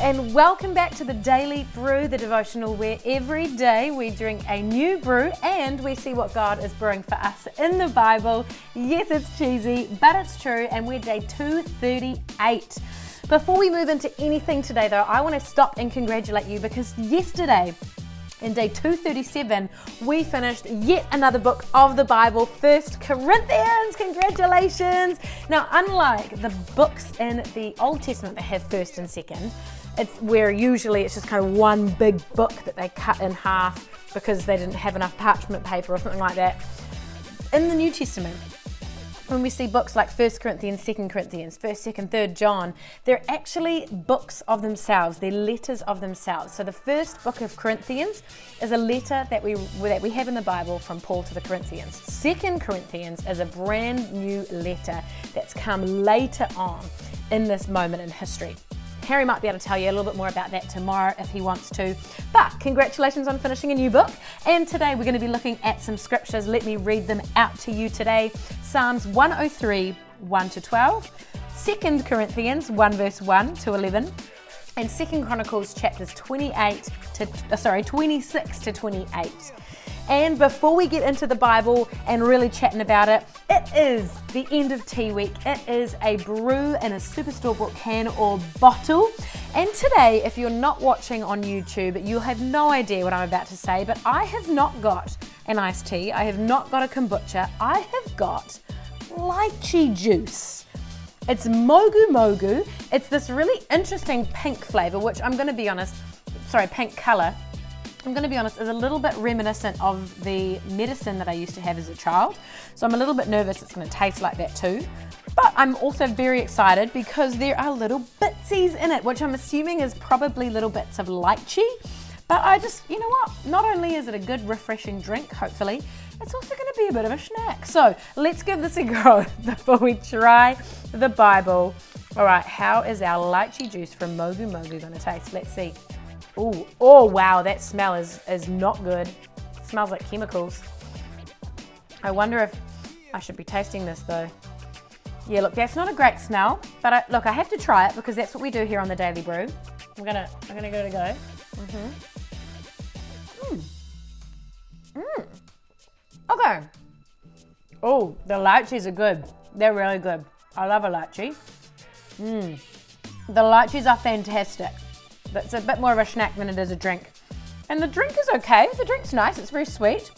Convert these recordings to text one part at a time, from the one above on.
and welcome back to the Daily Brew, the devotional where every day we drink a new brew and we see what God is brewing for us in the Bible. Yes, it's cheesy, but it's true, and we're day 238. Before we move into anything today, though, I want to stop and congratulate you because yesterday, in day 237, we finished yet another book of the Bible, First Corinthians. Congratulations! Now, unlike the books in the Old Testament that have first and second, it's where usually it's just kind of one big book that they cut in half because they didn't have enough parchment paper or something like that. In the New Testament, when we see books like 1 Corinthians, 2 Corinthians, 1st, 2nd, 3rd John, they're actually books of themselves. They're letters of themselves. So the first book of Corinthians is a letter that we that we have in the Bible from Paul to the Corinthians. 2nd Corinthians is a brand new letter that's come later on in this moment in history. Harry might be able to tell you a little bit more about that tomorrow if he wants to. But congratulations on finishing a new book. And today we're going to be looking at some scriptures. Let me read them out to you today Psalms 103, 1 to 12, 2 Corinthians 1, verse 1 to 11 and Second Chronicles chapters 28 to uh, sorry 26 to 28. And before we get into the Bible and really chatting about it, it is the end of tea week. It is a brew in a Superstore bought can or bottle. And today, if you're not watching on YouTube, you'll have no idea what I'm about to say, but I have not got an iced tea. I have not got a kombucha. I have got lychee juice. It's Mogu Mogu. It's this really interesting pink flavor, which I'm going to be honest, sorry, pink color, I'm going to be honest, is a little bit reminiscent of the medicine that I used to have as a child. So I'm a little bit nervous it's going to taste like that too. But I'm also very excited because there are little bitsies in it, which I'm assuming is probably little bits of lychee. But I just, you know what? Not only is it a good, refreshing drink, hopefully, it's also going to be a bit of a snack. So let's give this a go before we try the Bible. All right, how is our lychee juice from Mogu Mogu going to taste? Let's see. Oh, oh wow, that smell is, is not good. It smells like chemicals. I wonder if I should be tasting this though. Yeah, look, that's not a great smell, but I, look, I have to try it because that's what we do here on the Daily Brew. I'm gonna, I'm gonna go to go. Mm-hmm. Mm. Mm. Okay. Oh, the lychees are good. They're really good. I love a lychee. Mmm. The lychees are fantastic. It's a bit more of a snack than it is a drink. And the drink is okay. The drink's nice. It's very sweet.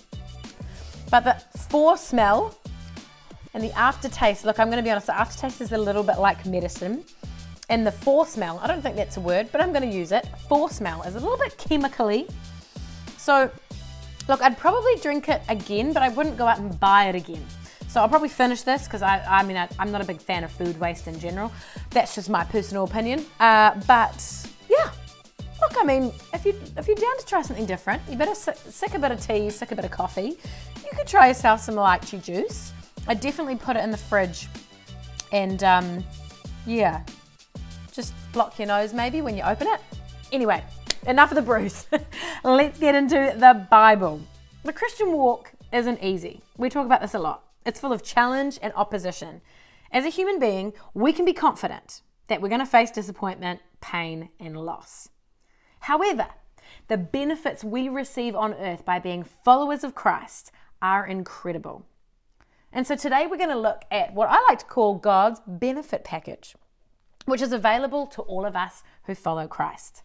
But the fore smell and the aftertaste, look, I'm going to be honest, the aftertaste is a little bit like medicine. And the fore smell, I don't think that's a word, but I'm going to use it. Fore smell is a little bit chemically. So, look, I'd probably drink it again, but I wouldn't go out and buy it again. So I'll probably finish this because I, I mean, I, am not a big fan of food waste in general. That's just my personal opinion. Uh, but look, I mean, if you if you're down to try something different, you better sick a bit of tea, sick a bit of coffee. You could try yourself some lychee juice. I definitely put it in the fridge, and um, yeah, just block your nose maybe when you open it. Anyway, enough of the brews. Let's get into the Bible. The Christian walk isn't easy. We talk about this a lot. It's full of challenge and opposition. As a human being, we can be confident that we're going to face disappointment, pain, and loss. However, the benefits we receive on earth by being followers of Christ are incredible. And so today we're going to look at what I like to call God's benefit package, which is available to all of us who follow Christ.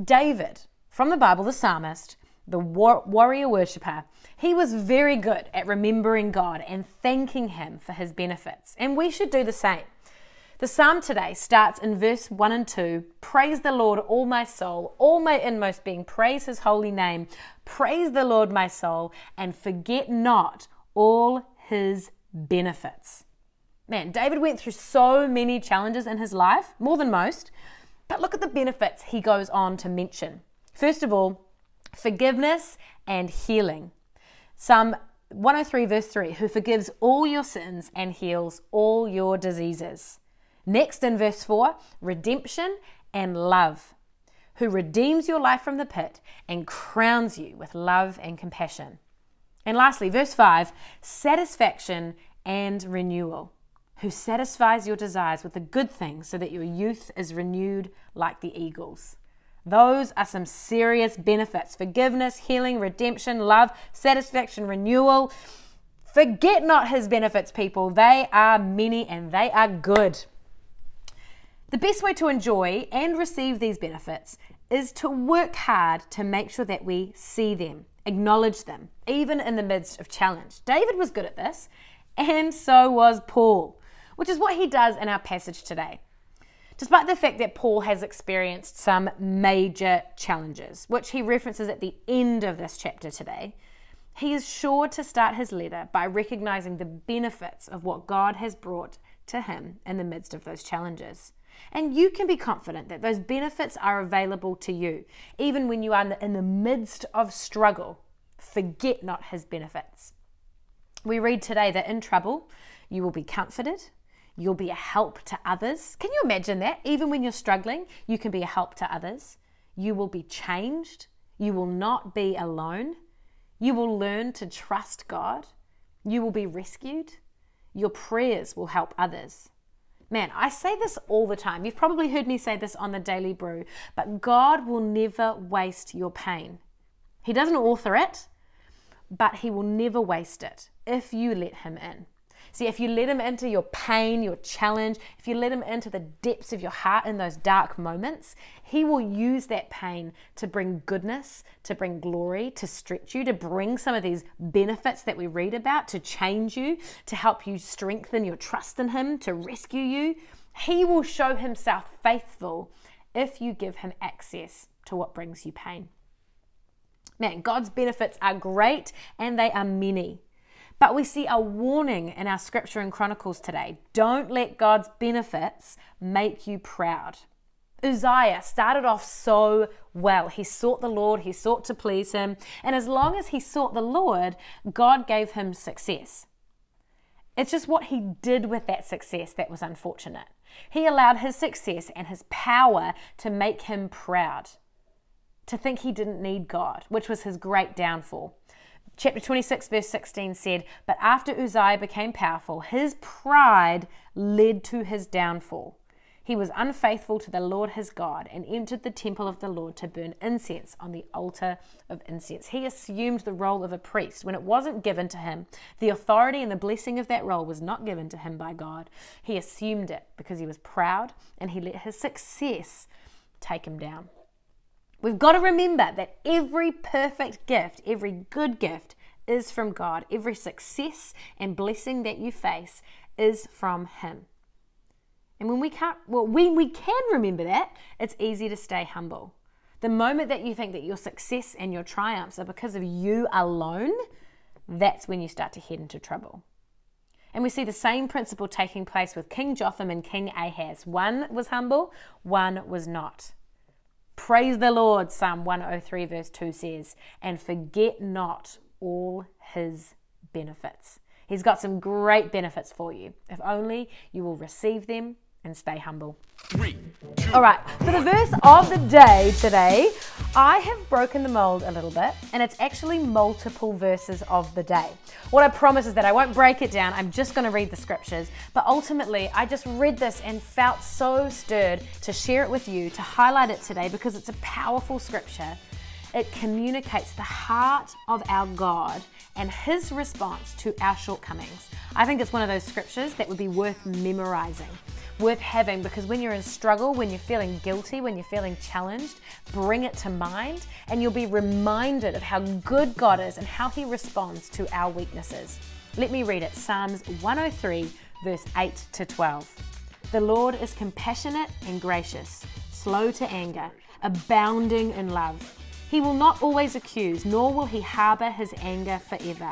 David, from the Bible, the psalmist, the war- warrior worshiper, he was very good at remembering God and thanking Him for His benefits. And we should do the same. The psalm today starts in verse 1 and 2 Praise the Lord, all my soul, all my inmost being, praise his holy name. Praise the Lord, my soul, and forget not all his benefits. Man, David went through so many challenges in his life, more than most, but look at the benefits he goes on to mention. First of all, forgiveness and healing. Psalm 103, verse 3 Who forgives all your sins and heals all your diseases. Next in verse 4, redemption and love, who redeems your life from the pit and crowns you with love and compassion. And lastly, verse 5, satisfaction and renewal, who satisfies your desires with the good things so that your youth is renewed like the eagles. Those are some serious benefits forgiveness, healing, redemption, love, satisfaction, renewal. Forget not his benefits, people. They are many and they are good. The best way to enjoy and receive these benefits is to work hard to make sure that we see them, acknowledge them, even in the midst of challenge. David was good at this, and so was Paul, which is what he does in our passage today. Despite the fact that Paul has experienced some major challenges, which he references at the end of this chapter today, he is sure to start his letter by recognizing the benefits of what God has brought to him in the midst of those challenges. And you can be confident that those benefits are available to you, even when you are in the midst of struggle. Forget not his benefits. We read today that in trouble, you will be comforted, you'll be a help to others. Can you imagine that? Even when you're struggling, you can be a help to others. You will be changed, you will not be alone, you will learn to trust God, you will be rescued, your prayers will help others. Man, I say this all the time. You've probably heard me say this on the Daily Brew, but God will never waste your pain. He doesn't author it, but He will never waste it if you let Him in. See, if you let Him into your pain, your challenge, if you let Him into the depths of your heart in those dark moments, He will use that pain to bring goodness, to bring glory, to stretch you, to bring some of these benefits that we read about, to change you, to help you strengthen your trust in Him, to rescue you. He will show Himself faithful if you give Him access to what brings you pain. Man, God's benefits are great and they are many. But we see a warning in our scripture in Chronicles today. Don't let God's benefits make you proud. Uzziah started off so well. He sought the Lord, he sought to please him, and as long as he sought the Lord, God gave him success. It's just what he did with that success that was unfortunate. He allowed his success and his power to make him proud, to think he didn't need God, which was his great downfall. Chapter 26, verse 16 said, But after Uzziah became powerful, his pride led to his downfall. He was unfaithful to the Lord his God and entered the temple of the Lord to burn incense on the altar of incense. He assumed the role of a priest when it wasn't given to him. The authority and the blessing of that role was not given to him by God. He assumed it because he was proud and he let his success take him down. We've got to remember that every perfect gift, every good gift, is from God. Every success and blessing that you face is from Him. And when we can't, well, when we can remember that, it's easy to stay humble. The moment that you think that your success and your triumphs are because of you alone, that's when you start to head into trouble. And we see the same principle taking place with King Jotham and King Ahaz. One was humble, one was not. Praise the Lord, Psalm 103, verse 2 says, and forget not all his benefits. He's got some great benefits for you, if only you will receive them and stay humble. Three, two, All right, for the verse of the day today, I have broken the mold a little bit, and it's actually multiple verses of the day. What I promise is that I won't break it down, I'm just going to read the scriptures, but ultimately, I just read this and felt so stirred to share it with you, to highlight it today, because it's a powerful scripture. It communicates the heart of our God and his response to our shortcomings. I think it's one of those scriptures that would be worth memorizing worth having because when you're in struggle, when you're feeling guilty, when you're feeling challenged, bring it to mind and you'll be reminded of how good God is and how He responds to our weaknesses. Let me read it Psalms 103, verse 8 to 12. The Lord is compassionate and gracious, slow to anger, abounding in love. He will not always accuse, nor will he harbor his anger forever.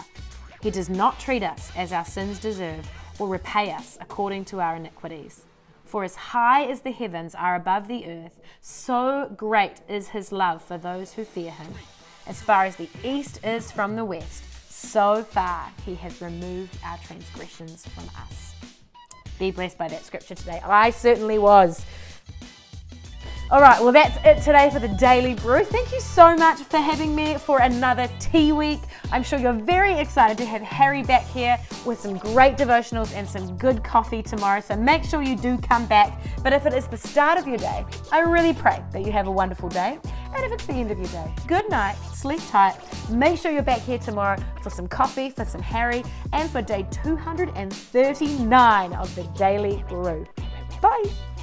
He does not treat us as our sins deserve or repay us according to our iniquities. For as high as the heavens are above the earth, so great is his love for those who fear him. As far as the east is from the west, so far he has removed our transgressions from us. Be blessed by that scripture today. I certainly was. All right, well, that's it today for the Daily Brew. Thank you so much for having me for another tea week. I'm sure you're very excited to have Harry back here with some great devotionals and some good coffee tomorrow. So make sure you do come back. But if it is the start of your day, I really pray that you have a wonderful day. And if it's the end of your day, good night, sleep tight. Make sure you're back here tomorrow for some coffee, for some Harry, and for day 239 of the Daily Brew. Bye.